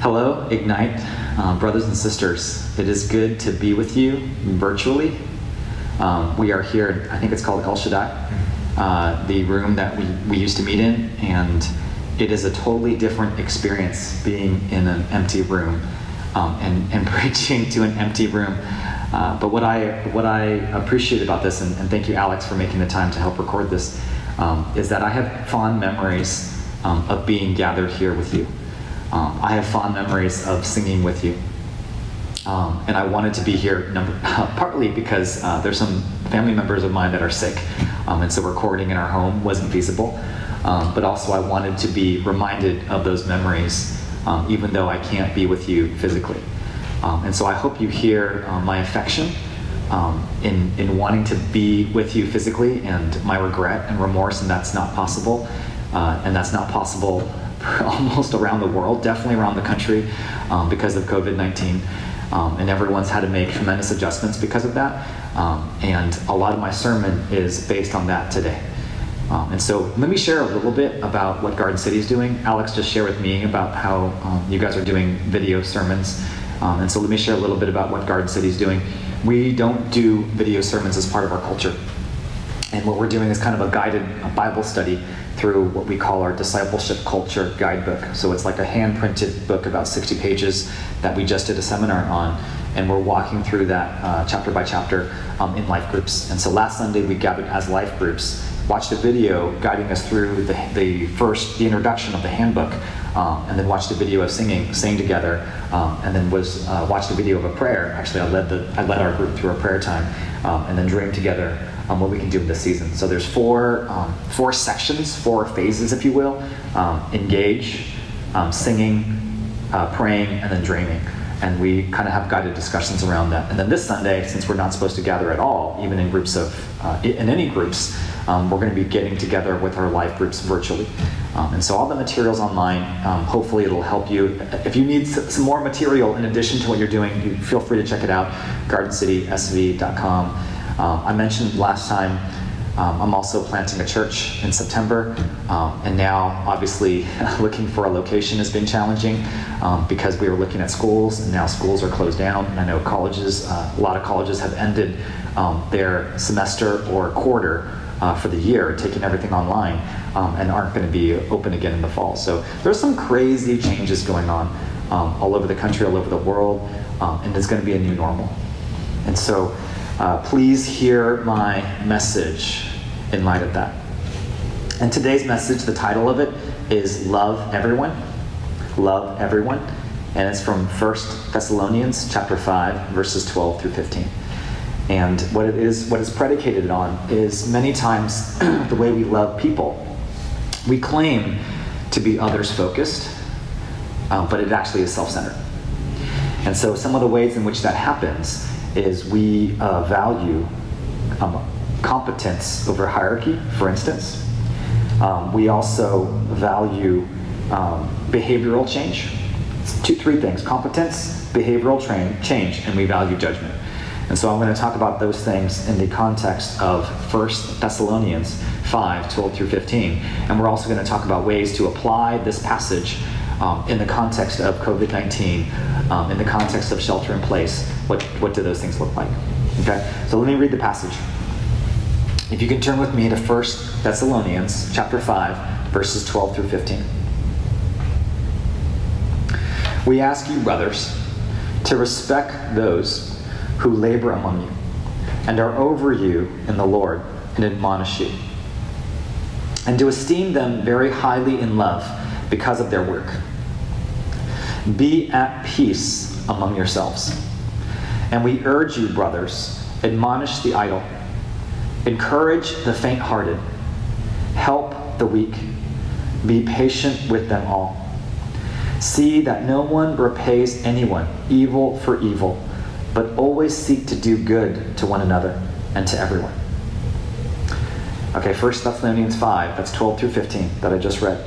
Hello, Ignite, uh, brothers and sisters. It is good to be with you virtually. Um, we are here, I think it's called El Shaddai, uh, the room that we, we used to meet in, and it is a totally different experience being in an empty room um, and, and preaching to an empty room. Uh, but what I, what I appreciate about this, and, and, thank you, Alex, for making the time to help record this, um, is that I have fond memories um, of being gathered here with you. Um, I have fond memories of singing with you. Um, and I wanted to be here number, partly because uh, there's some family members of mine that are sick, um, and so recording in our home wasn't feasible. Um, but also, I wanted to be reminded of those memories, um, even though I can't be with you physically. Um, and so, I hope you hear uh, my affection in, in wanting to be with you physically and my regret and remorse, and that's not possible. Uh, and that's not possible almost around the world, definitely around the country, um, because of COVID 19. Um, and everyone's had to make tremendous adjustments because of that. Um, and a lot of my sermon is based on that today. Um, and so let me share a little bit about what Garden City is doing. Alex just shared with me about how um, you guys are doing video sermons. Um, and so let me share a little bit about what Garden City is doing. We don't do video sermons as part of our culture. And what we're doing is kind of a guided Bible study through what we call our discipleship culture guidebook. So it's like a hand printed book about 60 pages that we just did a seminar on. And we're walking through that uh, chapter by chapter um, in life groups. And so last Sunday we gathered as life groups, watched a video guiding us through the, the first, the introduction of the handbook, um, and then watched a video of singing, sang together, um, and then was uh, watched a video of a prayer. Actually, I led the I led our group through a prayer time, um, and then dreamed together um, what we can do in this season. So there's four, um, four sections, four phases, if you will um, engage, um, singing, uh, praying, and then dreaming. And we kind of have guided discussions around that. And then this Sunday, since we're not supposed to gather at all, even in groups of, uh, in any groups, um, we're going to be getting together with our life groups virtually. Um, and so all the materials online, um, hopefully it'll help you. If you need some more material in addition to what you're doing, you feel free to check it out, gardencitysv.com. Um, I mentioned last time um, I'm also planting a church in September, um, and now obviously looking for a location has been challenging um, because we were looking at schools, and now schools are closed down. I know colleges, uh, a lot of colleges have ended um, their semester or quarter uh, for the year, taking everything online, um, and aren't going to be open again in the fall. So there's some crazy changes going on all over the country, all over the world, and it's going to be a new normal. And so uh, please hear my message in light of that. And today's message, the title of it is Love Everyone. Love Everyone. And it's from 1 Thessalonians chapter 5, verses 12 through 15. And what it is, what it's predicated on is many times the way we love people. We claim to be others focused, um, but it actually is self centered. And so, some of the ways in which that happens is we uh, value um, competence over hierarchy, for instance. Um, we also value um, behavioral change. Two, three things competence, behavioral change, and we value judgment. And so I'm going to talk about those things in the context of 1 Thessalonians 5 12 through 15. And we're also going to talk about ways to apply this passage um, in the context of COVID 19, um, in the context of shelter in place, what, what do those things look like? Okay, so let me read the passage. If you can turn with me to 1 Thessalonians chapter 5, verses 12 through 15. We ask you, brothers, to respect those who labor among you and are over you in the Lord and admonish you, and to esteem them very highly in love because of their work. Be at peace among yourselves. And we urge you, brothers, admonish the idle, encourage the faint hearted, help the weak, be patient with them all. See that no one repays anyone evil for evil, but always seek to do good to one another and to everyone. Okay, 1 Thessalonians 5, that's 12 through 15 that I just read.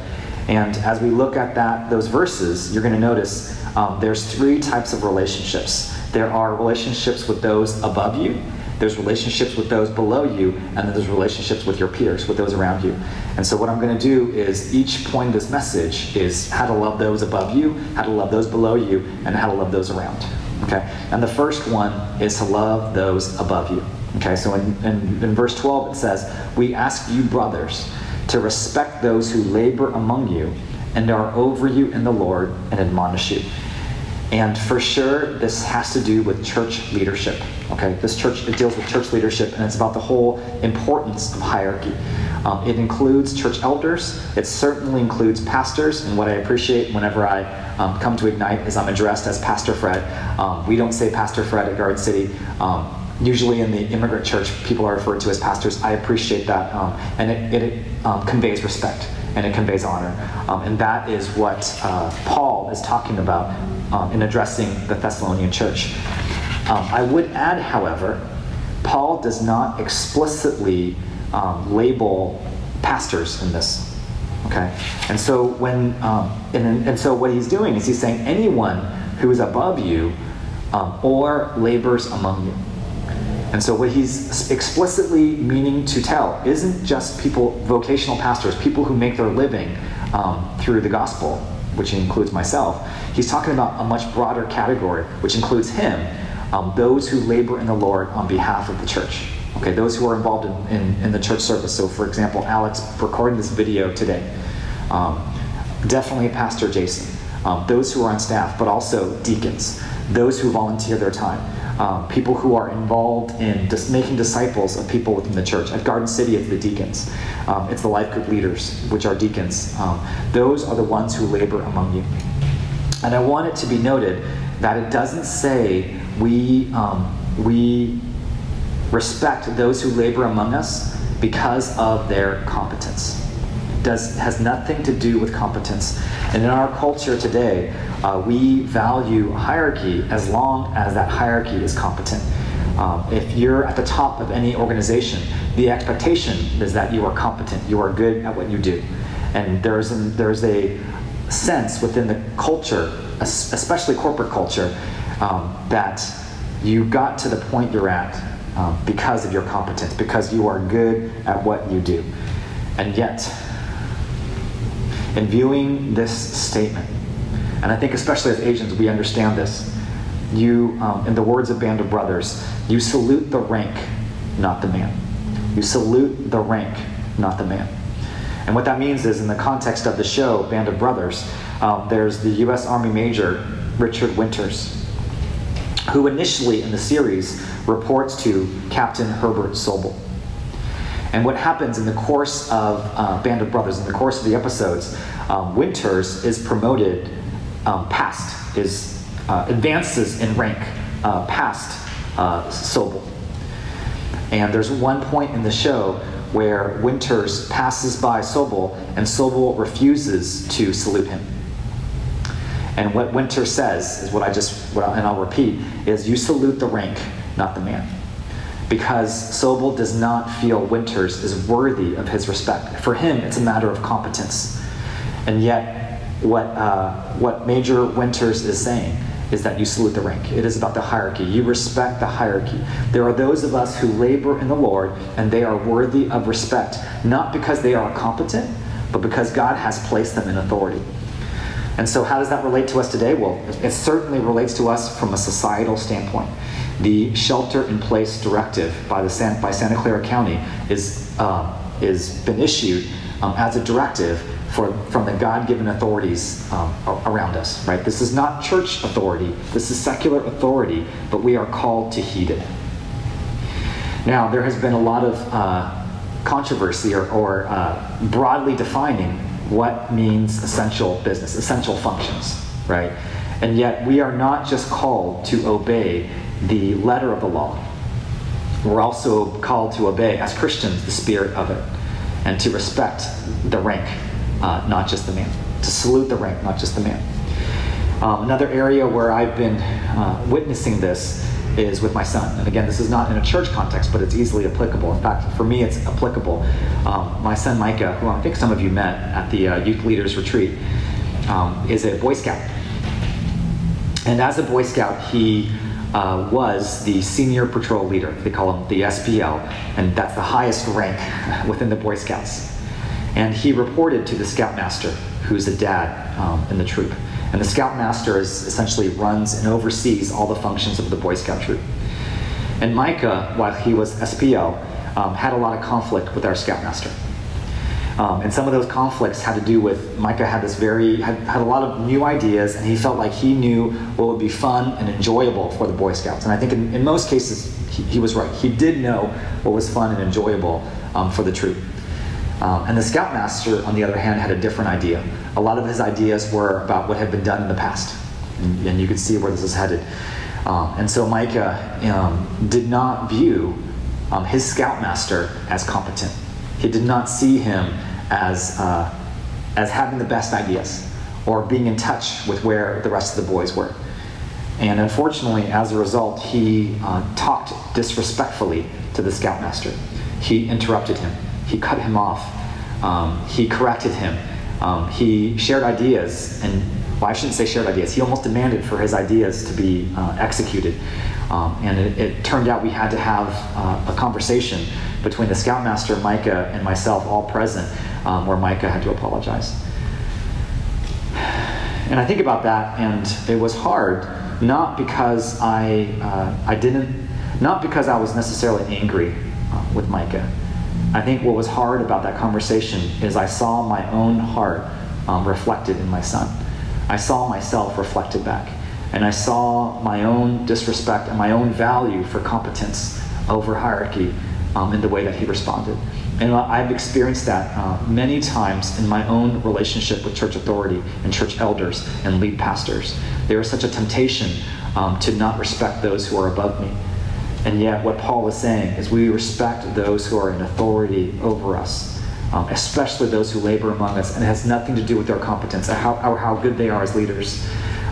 And as we look at that, those verses, you're going to notice um, there's three types of relationships. There are relationships with those above you, There's relationships with those below you, and then there's relationships with your peers, with those around you. And so, what I'm going to do is each point of this message is how to love those above you, how to love those below you, and how to love those around. Okay? And the first one is to love those above you. Okay, so in, in, in verse 12 it says, We ask you, brothers, to respect those who labor among you and are over you in the Lord and admonish you. And for sure, this has to do with church leadership. Okay, this church it deals with church leadership, and it's about the whole importance of hierarchy. Um, it includes church elders. It certainly includes pastors. And what I appreciate whenever I um, come to Ignite is I'm addressed as Pastor Fred. Um, we don't say Pastor Fred at Garden City. Um, usually in the immigrant church, people are referred to as pastors. I appreciate that, um, and it, it um, conveys respect and it conveys honor. and that is what uh, Paul is talking about in addressing the Thessalonian church. I would add, however, Paul does not explicitly um, label pastors in this. Okay, and so when um, and, and so what he's doing is he's saying anyone who is above you um, or labors among you. And so what he's explicitly meaning to tell isn't just people, vocational pastors, people who make their living um, through the gospel, which includes myself. He's talking about a much broader category, which includes him, um, those who labor in the Lord on behalf of the church. Okay, those who are involved in, in, in the church service. So, for example, Alex recording this video today. Um, definitely Pastor Jason. Um, those who are on staff, but also deacons, those who volunteer their time, um, people who are involved in making disciples of people within the church. At Garden City, it's the deacons, um, it's the life group leaders, which are deacons. Um, those are the ones who labor among you. And I want it to be noted that it doesn't say we um, we respect those who labor among us because of their competence. Does, has nothing to do with competence. And in our culture today, uh, we value hierarchy as long as that hierarchy is competent. Um, if you're at the top of any organization, the expectation is that you are competent, you are good at what you do. And there's, an, there's a sense within the culture, especially corporate culture, um, that you got to the point you're at um, because of your competence, because you are good at what you do. And yet, in viewing this statement, and I think especially as Asians, we understand this. You, um, in the words of Band of Brothers, you salute the rank, not the man. You salute the rank, not the man. And what that means is, in the context of the show, Band of Brothers, um, there's the U.S. Army Major Richard Winters, who initially in the series reports to Captain Herbert Sobel. And what happens in the course of uh, Band of Brothers, in the course of the episodes, um, Winters is promoted um, past, is uh, advances in rank uh, past uh, Sobel. And there's one point in the show where Winters passes by Sobel, and Sobel refuses to salute him. And what Winter says is what I just, what I, and I'll repeat, is you salute the rank, not the man. Because Sobel does not feel Winters is worthy of his respect. For him, it's a matter of competence. And yet, what, uh, what Major Winters is saying is that you salute the rank. It is about the hierarchy. You respect the hierarchy. There are those of us who labor in the Lord, and they are worthy of respect, not because they are competent, but because God has placed them in authority. And so, how does that relate to us today? Well, it certainly relates to us from a societal standpoint. The shelter in place directive by, the San, by Santa Clara County is, uh, is been issued um, as a directive for, from the God given authorities um, around us, right? This is not church authority, this is secular authority, but we are called to heed it. Now, there has been a lot of uh, controversy or, or uh, broadly defining what means essential business, essential functions, right? And yet we are not just called to obey the letter of the law. We're also called to obey, as Christians, the spirit of it, and to respect the rank, uh, not just the man, to salute the rank, not just the man. Um, another area where I've been uh, witnessing this is with my son. And again, this is not in a church context, but it's easily applicable. In fact, for me, it's applicable. Um, my son Micah, who I think some of you met at the uh, Youth Leaders Retreat, um, is a Boy Scout. And as a Boy Scout, he uh, was the senior patrol leader. They call him the SPL, and that's the highest rank within the Boy Scouts. And he reported to the scoutmaster, who's a dad um, in the troop. And the scoutmaster is essentially runs and oversees all the functions of the Boy Scout troop. And Micah, while he was SPL, um, had a lot of conflict with our scoutmaster. Um, and some of those conflicts had to do with Micah had this very had, had a lot of new ideas, and he felt like he knew what would be fun and enjoyable for the Boy Scouts. And I think in, in most cases he, he, was right. He did know what was fun and enjoyable um, for the troop. Um, and the Scoutmaster, on the other hand, had a different idea. A lot of his ideas were about what had been done in the past, and, and you could see where this is headed. Um, and so Micah um, did not view um, his Scoutmaster as competent he did not see him as, uh, as having the best ideas or being in touch with where the rest of the boys were. And unfortunately, as a result, he uh, talked disrespectfully to the scoutmaster. He interrupted him, he cut him off, um, he corrected him, um, he shared ideas, and well, I shouldn't say shared ideas, he almost demanded for his ideas to be uh, executed. Um, and it, it, turned out we had to have uh, a conversation between the scoutmaster, Micah, and myself, all present, um, where Micah had to apologize. And I think about that, and it was hard, not because I, uh, I didn't, not because I was necessarily angry uh, with Micah. I think what was hard about that conversation is I saw my own heart um, reflected in my son. I saw myself reflected back. And I saw my own disrespect and my own value for competence over hierarchy um, in the way that he responded. And I've experienced that uh, many times in my own relationship with church authority and church elders and lead pastors. There is such a temptation um, to not respect those who are above me. And yet, what Paul is saying is we respect those who are in authority over us, um, especially those who labor among us, and it has nothing to do with their competence or how, or how good they are as leaders.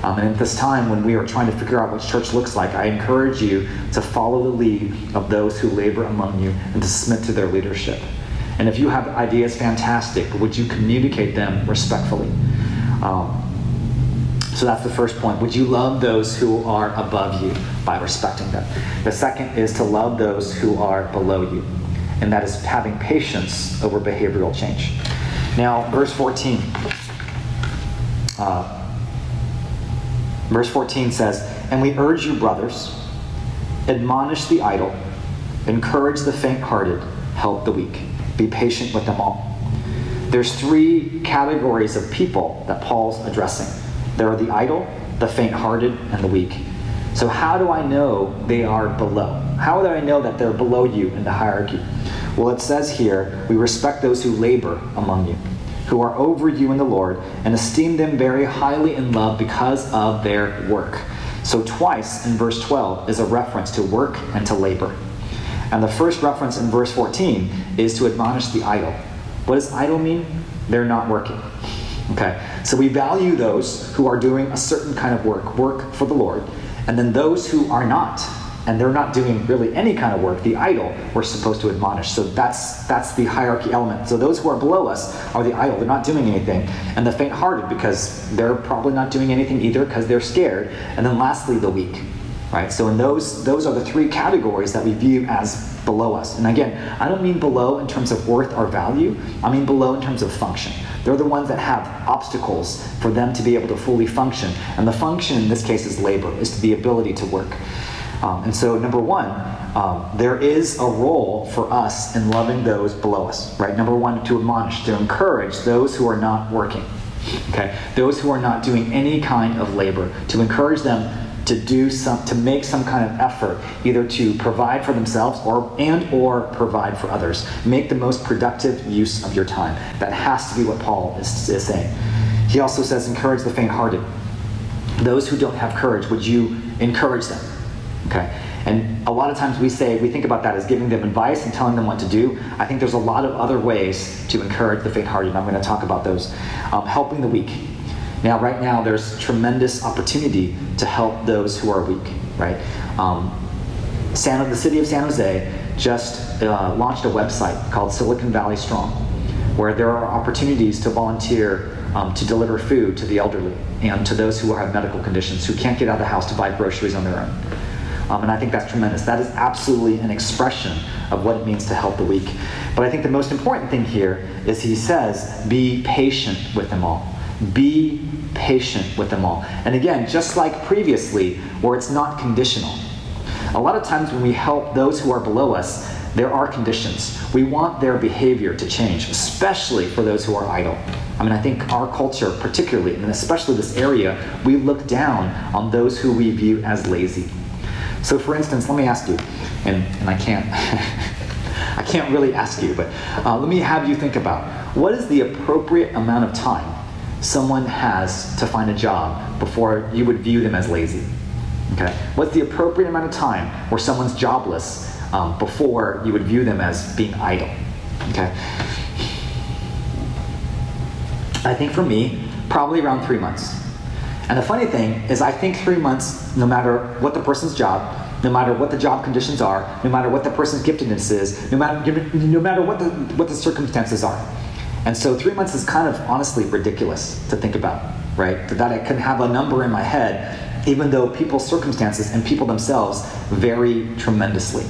Um, and at this time, when we are trying to figure out what church looks like, I encourage you to follow the lead of those who labor among you and to submit to their leadership. And if you have ideas, fantastic, but would you communicate them respectfully? Um, so that's the first point. Would you love those who are above you by respecting them? The second is to love those who are below you, and that is having patience over behavioral change. Now, verse 14. Uh, Verse 14 says, And we urge you, brothers, admonish the idle, encourage the faint hearted, help the weak, be patient with them all. There's three categories of people that Paul's addressing there are the idle, the faint hearted, and the weak. So, how do I know they are below? How do I know that they're below you in the hierarchy? Well, it says here, we respect those who labor among you who are over you in the Lord, and esteem them very highly in love because of their work. So, twice in verse 12 is a reference to work and to labor. And the first reference in verse 14 is to admonish the idle. What does idle mean? They're not working. Okay, so we value those who are doing a certain kind of work, work for the Lord, and then those who are not and they're not doing really any kind of work, the idle, we're supposed to admonish. So that's that's the hierarchy element. So those who are below us are the idle, they're not doing anything. And the faint hearted, because they're probably not doing anything either because they're scared. And then lastly, the weak. Right? So in those those are the three categories that we view as below us. And again, I don't mean below in terms of worth or value, I mean below in terms of function. They're the ones that have obstacles for them to be able to fully function. And the function in this case is labor, is the ability to work. Um, and so, number one, um, there is a role for us in loving those below us, right? Number one, to admonish, to encourage those who are not working, okay? Those who are not doing any kind of labor, to encourage them to do some, to make some kind of effort, either to provide for themselves or and or provide for others. Make the most productive use of your time. That has to be what Paul is, is saying. He also says, encourage the faint-hearted. Those who don't have courage, would you encourage them? Okay? And a lot of times we say, we think about that as giving them advice and telling them what to do. I think there's a lot of other ways to encourage the faint hearted, and I'm going to talk about those. Um, helping the weak. Now, right now, there's tremendous opportunity to help those who are weak, right? Um, San, the city of San Jose just uh, launched a website called Silicon Valley Strong, where there are opportunities to volunteer um, to deliver food to the elderly and to those who have medical conditions who can't get out of the house to buy groceries on their own. Um, and I think that's tremendous. That is absolutely an expression of what it means to help the weak. But I think the most important thing here is he says, be patient with them all. Be patient with them all. And again, just like previously, where it's not conditional. A lot of times when we help those who are below us, there are conditions. We want their behavior to change, especially for those who are idle. I mean, I think our culture, particularly, and especially this area, we look down on those who we view as lazy. So, for instance, let me ask you, and, and I can't. I can't really ask you, but uh, let me have you think about what is the appropriate amount of time someone has to find a job before you would view them as lazy? Okay, what's the appropriate amount of time where someone's jobless um, before you would view them as being idle. Okay? I think for me, probably around three months. And the funny thing is, I think three months, no matter what the person's job, no matter what the job conditions are, no matter what the person's giftedness is, no matter, no matter what, the, what the circumstances are. And so three months is kind of honestly ridiculous to think about, right? That I can have a number in my head, even though people's circumstances and people themselves vary tremendously.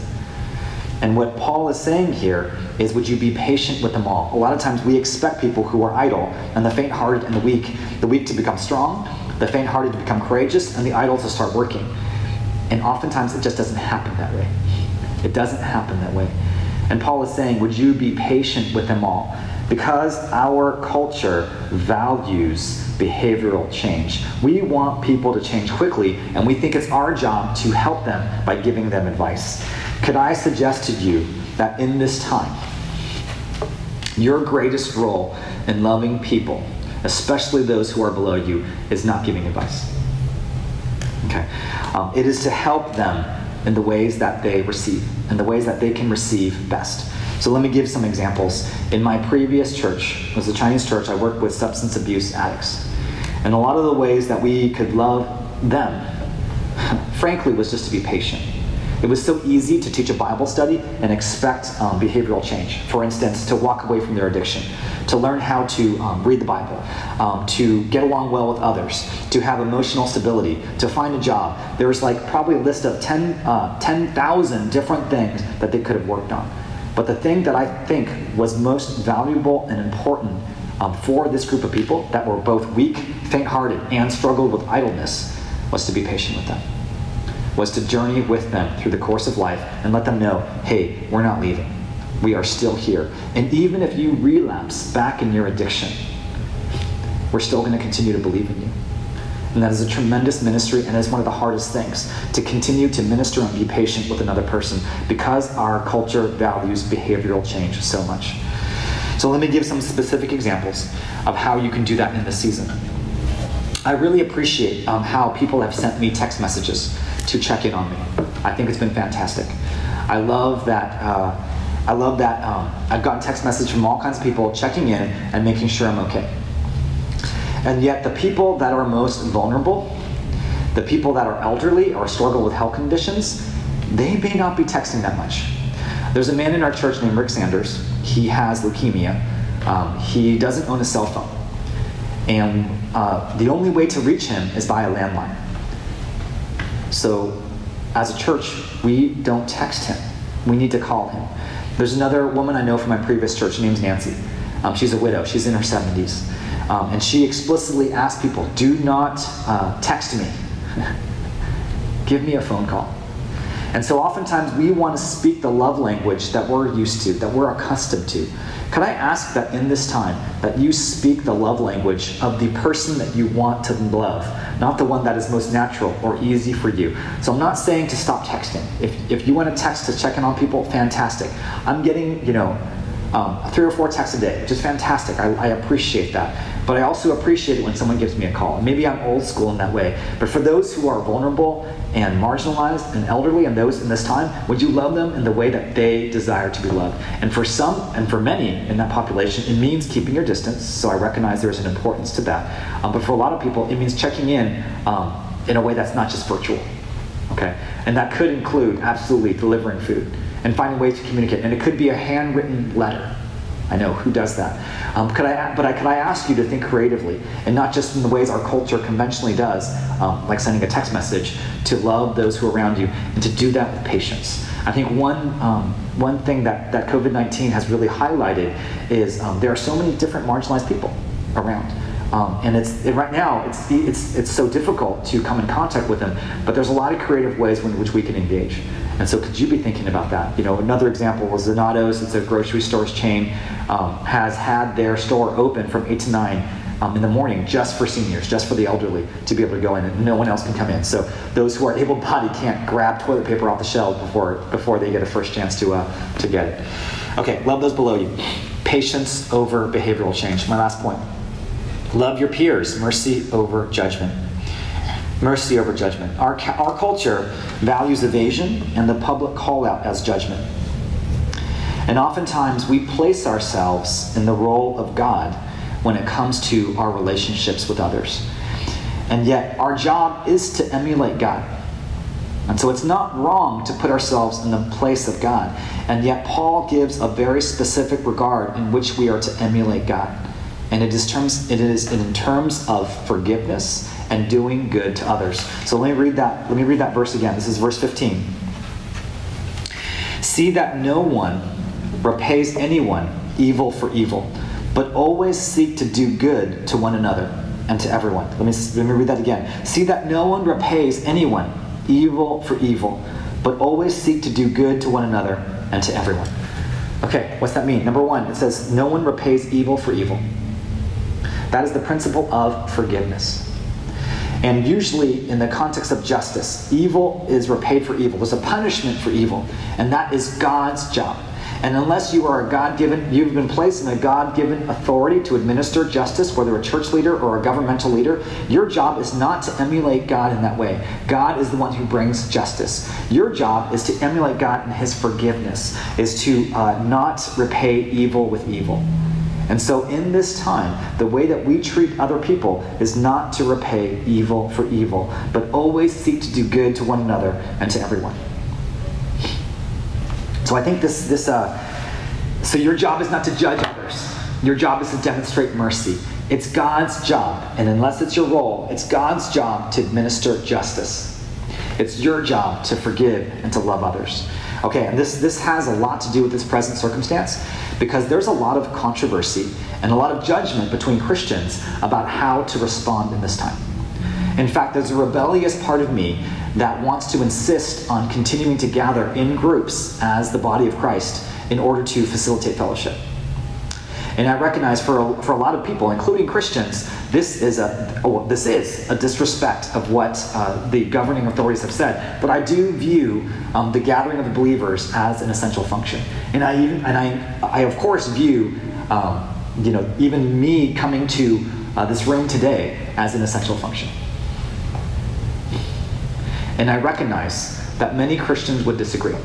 And what Paul is saying here is, would you be patient with them all? A lot of times we expect people who are idle and the faint hearted and the weak, the weak to become strong, the faint hearted to become courageous, and the idle to start working. And oftentimes it just doesn't happen that way. It doesn't happen that way. And Paul is saying, would you be patient with them all? Because our culture values behavioral change. We want people to change quickly, and we think it's our job to help them by giving them advice. Could I suggest to you that in this time, your greatest role in loving people, especially those who are below you, is not giving advice? Okay. Um, it is to help them in the ways that they receive, in the ways that they can receive best. So let me give some examples. In my previous church, was a Chinese church, I worked with substance abuse addicts. And a lot of the ways that we could love them, frankly, was just to be patient it was so easy to teach a Bible study and expect um, behavioral change. For instance, to walk away from their addiction, to learn how to um, read the Bible, um, to get along well with others, to have emotional stability, to find a job. There was like probably a list of 10,000 uh, 10, different things that they could have worked on. But the thing that I think was most valuable and important um, for this group of people that were both weak, faint hearted, and struggled with idleness was to be patient with them was to journey with them through the course of life and let them know hey, we're not leaving. We are still here. And even if you relapse back in your addiction, we're still going to continue to believe in you. And that is a tremendous ministry and it's one of the hardest things to continue to minister and be patient with another person because our culture values behavioral change so much. So let me give some specific examples of how you can do that in this season. I really appreciate um, how people have sent me text messages to check in on me. I think it's been fantastic. I love that. Uh, I love that um, I've gotten text messages from all kinds of people checking in and making sure I'm okay. And yet, the people that are most vulnerable, the people that are elderly or struggle with health conditions, they may not be texting that much. There's a man in our church named Rick Sanders. He has leukemia. Um, he doesn't own a cell phone. And uh, the only way to reach him is by a landline. So, as a church, we don't text him. We need to call him. There's another woman I know from my previous church. Her name's Nancy. Um, she's a widow. She's in her 70s. Um, and she explicitly asked people do not uh, text me, give me a phone call. And so oftentimes we want to speak the love language that we're used to, that we're accustomed to. Could I ask that in this time that you speak the love language of the person that you want to love, not the one that is most natural or easy for you? So I'm not saying to stop texting. If, if you want to text to check in on people, fantastic. I'm getting, you know, um, three or four texts a day, which is fantastic. I, I, appreciate that. But I also appreciate it when someone gives me a call. Maybe I'm old school in that way. But for those who are vulnerable and marginalized and elderly and those in this time, would you love them in the way that they desire to be loved? And for some, and for many in that population, it means keeping your distance. So I recognize there's an importance to that. Um, but for a lot of people, it means checking in um, in a way that's not just virtual. Okay? And that could include absolutely delivering food and finding ways to communicate. And it could be a handwritten letter. I know who does that. Um, could I, but I, could I ask you to think creatively and not just in the ways our culture conventionally does, um, like sending a text message, to love those who are around you and to do that with patience. I think one, um, one thing that, that COVID 19 has really highlighted is um, there are so many different marginalized people around. Um, and it's it, right now it's, it's it's so difficult to come in contact with them. But there's a lot of creative ways in which we can engage. And so, could you be thinking about that? You know, another example was Donatos. It's a grocery stores chain um, has had their store open from eight to nine. Um, in the morning, just for seniors, just for the elderly, to be able to go in, and no one else can come in. So those who are able-bodied can't grab toilet paper off the shelf before before they get a first chance to uh, to get it. Okay, love those below you. Patience over behavioral change. My last point. Love your peers, mercy over judgment. Mercy over judgment. Our, our culture values evasion and the public call out as judgment. And oftentimes we place ourselves in the role of God when it comes to our relationships with others. And yet, our job is to emulate God. And so it's not wrong to put ourselves in the place of God. And yet, Paul gives a very specific regard in which we are to emulate God and it is terms it is in terms of forgiveness and doing good to others. So let me read that. Let me read that verse again. This is verse 15. See that no one repays anyone evil for evil, but always seek to do good to one another and to everyone. Let me, let me read that again. See that no one repays anyone evil for evil, but always seek to do good to one another and to everyone. Okay, what's that mean? Number one, it says, No one repays evil for evil. That is the principle of forgiveness. And usually, in the context of justice, evil is repaid for evil. There's a punishment for evil, and that is God's job. And unless you are a God given, you've been placed in a God given authority to administer justice, whether a church leader or a governmental leader, your job is not to emulate God in that way. God is the one who brings justice. Your job is to emulate God in His forgiveness, is to uh, not repay evil with evil. And so, in this time, the way that we treat other people is not to repay evil for evil, but always seek to do good to one another and to everyone. So, I think this, this uh, so your job is not to judge others, your job is to demonstrate mercy. It's God's job, and unless it's your role, it's God's job to administer justice. It's your job to forgive and to love others. Okay, and this, this has a lot to do with this present circumstance because there's a lot of controversy and a lot of judgment between Christians about how to respond in this time. In fact, there's a rebellious part of me that wants to insist on continuing to gather in groups as the body of Christ in order to facilitate fellowship. And I recognize for a, for a lot of people, including Christians, this is a oh, this is a disrespect of what uh, the governing authorities have said. But I do view um, the gathering of the believers as an essential function, and I even and I I of course view um, you know even me coming to uh, this room today as an essential function. And I recognize that many Christians would disagree.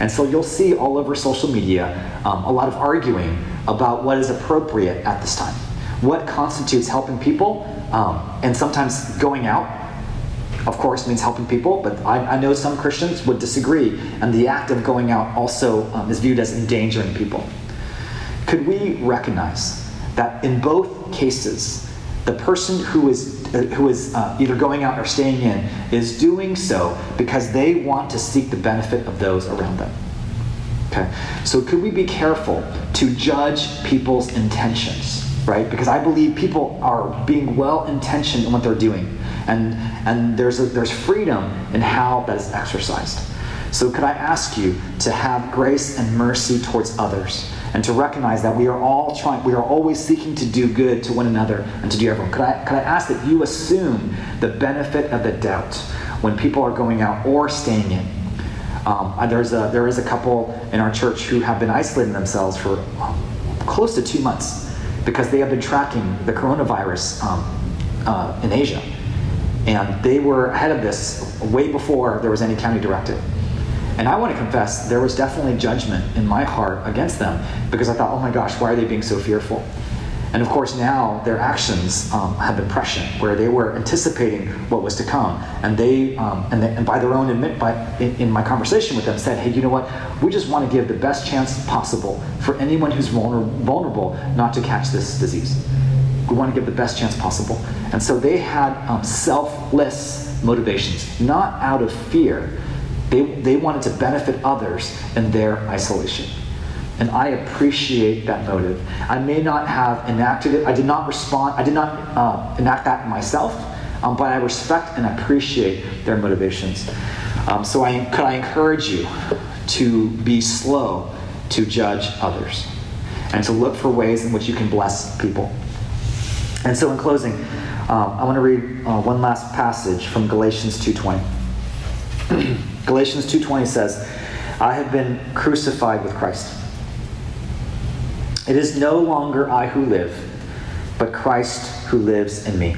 And so you'll see all over social media um, a lot of arguing about what is appropriate at this time. What constitutes helping people, um, and sometimes going out, of course, means helping people, but I, I, know some Christians would disagree, and the act of going out also um, is viewed as endangering people. Could we recognize that in both cases, the person who is, uh, who is uh, either going out or staying in is doing so because they want to seek the benefit of those around them? Okay, so could we be careful to judge people's intentions, right? Because I believe people are being well intentioned in what they're doing, and and there's a, there's freedom in how that is exercised. So could I ask you to have grace and mercy towards others, and to recognize that we are all trying, we are always seeking to do good to one another and to do everyone. Could I could I ask that you assume the benefit of the doubt when people are going out or staying in? Um, there's a, there is a couple in our church who have been isolating themselves for close to two months because they have been tracking the coronavirus um, uh, in Asia. And they were ahead of this way before there was any county directive. And I want to confess, there was definitely judgment in my heart against them because I thought, oh my gosh, why are they being so fearful? And of course, now their actions um, have been prescient, where they were anticipating what was to come, and they, um, and, they and, by their own admit, by in, in, my conversation with them, said, "Hey, you know what? We just want to give the best chance possible for anyone who's vulnerable not to catch this disease. We want to give the best chance possible." And so they had um, selfless motivations, not out of fear. They, they wanted to benefit others in their isolation. And I appreciate that motive. I may not have enacted it, I did not respond, I did not uh, enact that myself, um, but I respect and appreciate their motivations. Um, so I, could I encourage you to be slow to judge others and to look for ways in which you can bless people. And so in closing, um, I want to read uh, one last passage from Galatians 2.20. Galatians 2.20 says, I have been crucified with Christ. It is no longer I who live, but Christ who lives in me.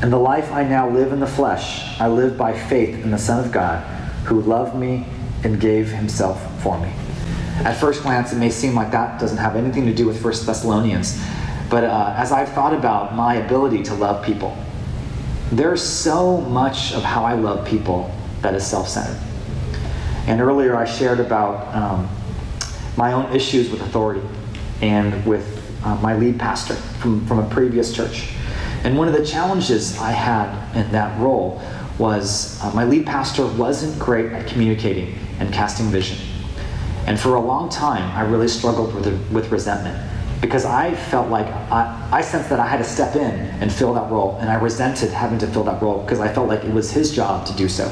And the life I now live in the flesh, I live by faith in the Son of God, who loved me and gave himself for me. At first glance, it may seem like that doesn't have anything to do with First Thessalonians, but uh, as I've thought about my ability to love people, there's so much of how I love people that is self centered. And earlier I shared about um, my own issues with authority and with uh, my lead pastor from, from a previous church. And one of the challenges I had in that role was uh, my lead pastor wasn't great at communicating and casting vision. And for a long time, I really struggled with, with resentment because I felt like I, I sensed that I had to step in and fill that role, and I resented having to fill that role because I felt like it was his job to do so.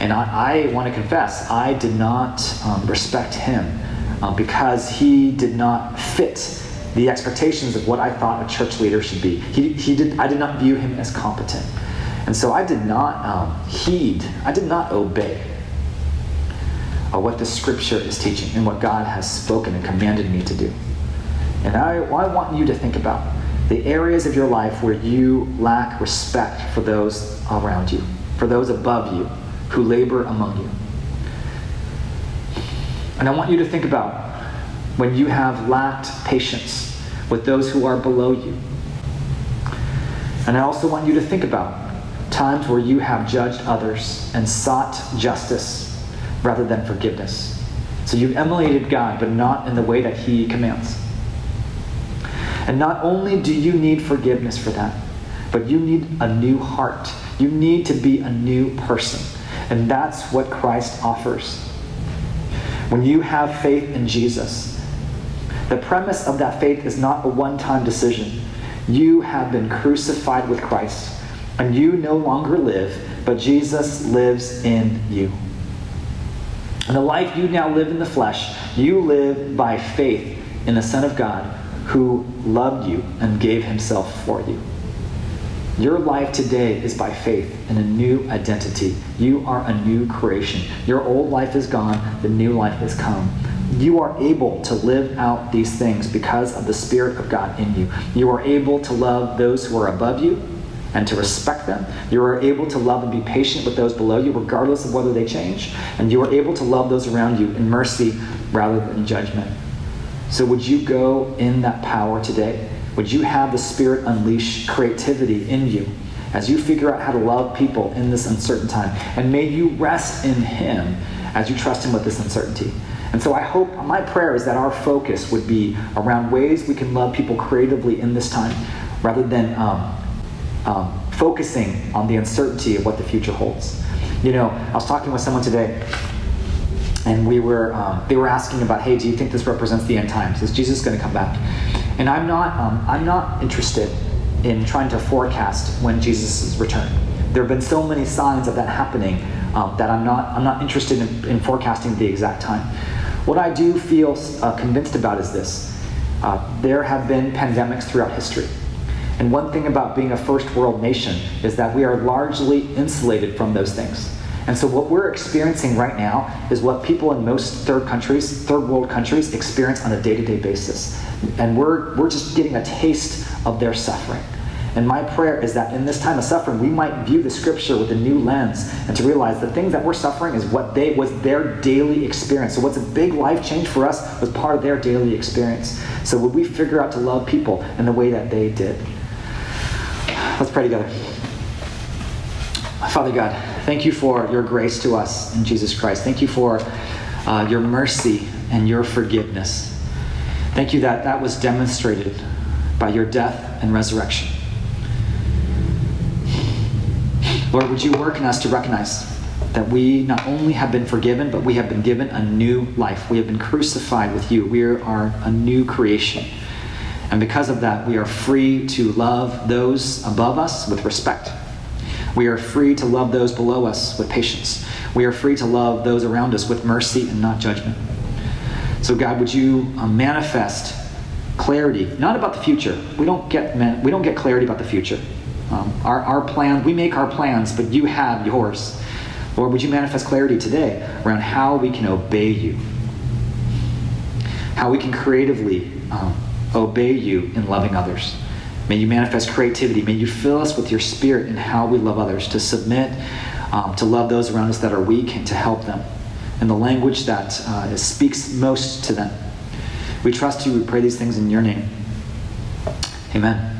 And I, I want to confess, I did not um, respect him um, because he did not fit the expectations of what I thought a church leader should be. He, he did, I did not view him as competent. And so I did not um, heed, I did not obey uh, what the scripture is teaching and what God has spoken and commanded me to do. And I, I want you to think about the areas of your life where you lack respect for those around you, for those above you who labor among you. And I want you to think about when you have lacked patience with those who are below you. And I also want you to think about times where you have judged others and sought justice rather than forgiveness. So you've emulated God, but not in the way that He commands. And not only do you need forgiveness for that, but you need a new heart. You need to be a new person. And that's what Christ offers. When you have faith in Jesus, the premise of that faith is not a one time decision. You have been crucified with Christ, and you no longer live, but Jesus lives in you. And the life you now live in the flesh, you live by faith in the Son of God who loved you and gave himself for you. Your life today is by faith in a new identity. You are a new creation. Your old life is gone, the new life has come. You are able to live out these things because of the Spirit of God in you. You are able to love those who are above you and to respect them. You are able to love and be patient with those below you, regardless of whether they change. And you are able to love those around you in mercy rather than judgment. So, would you go in that power today? Would you have the Spirit unleash creativity in you as you figure out how to love people in this uncertain time? And may you rest in Him as you trust Him with this uncertainty. And so I hope, my prayer is that our focus would be around ways we can love people creatively in this time rather than um, um, focusing on the uncertainty of what the future holds. You know, I was talking with someone today and we were um, they were asking about hey do you think this represents the end times is jesus going to come back and I'm not, um, I'm not interested in trying to forecast when Jesus' is return. There have been so many signs of that happening um, that I'm not, I'm not interested in, in, forecasting the exact time. What I do feel uh, convinced about is this uh, there have been pandemics throughout history. And one thing about being a first world nation is that we are largely insulated from those things. And so what we're experiencing right now is what people in most third countries, third world countries, experience on a day-to-day basis. And we're, we're just getting a taste of their suffering. And my prayer is that in this time of suffering, we might view the scripture with a new lens and to realize the things that we're suffering is what they was their daily experience. So what's a big life change for us was part of their daily experience. So would we figure out to love people in the way that they did? Let's pray together. Father God, thank you for your grace to us in Jesus Christ. Thank you for uh, your mercy and your forgiveness. Thank you that that was demonstrated by your death and resurrection. Lord, would you work in us to recognize that we not only have been forgiven, but we have been given a new life. We have been crucified with you. We are a new creation. And because of that, we are free to love those above us with respect. We are free to love those below us with patience. We are free to love those around us with mercy and not judgment. So, God, would you uh, manifest clarity, not about the future. We don't get, we don't get clarity about the future. Um, our, our plan, we make our plans, but you have yours. Lord, would you manifest clarity today around how we can obey you? How we can creatively um, obey you in loving others. May you manifest creativity. May you fill us with your spirit in how we love others, to submit, um, to love those around us that are weak, and to help them in the language that uh, speaks most to them. We trust you. We pray these things in your name. Amen.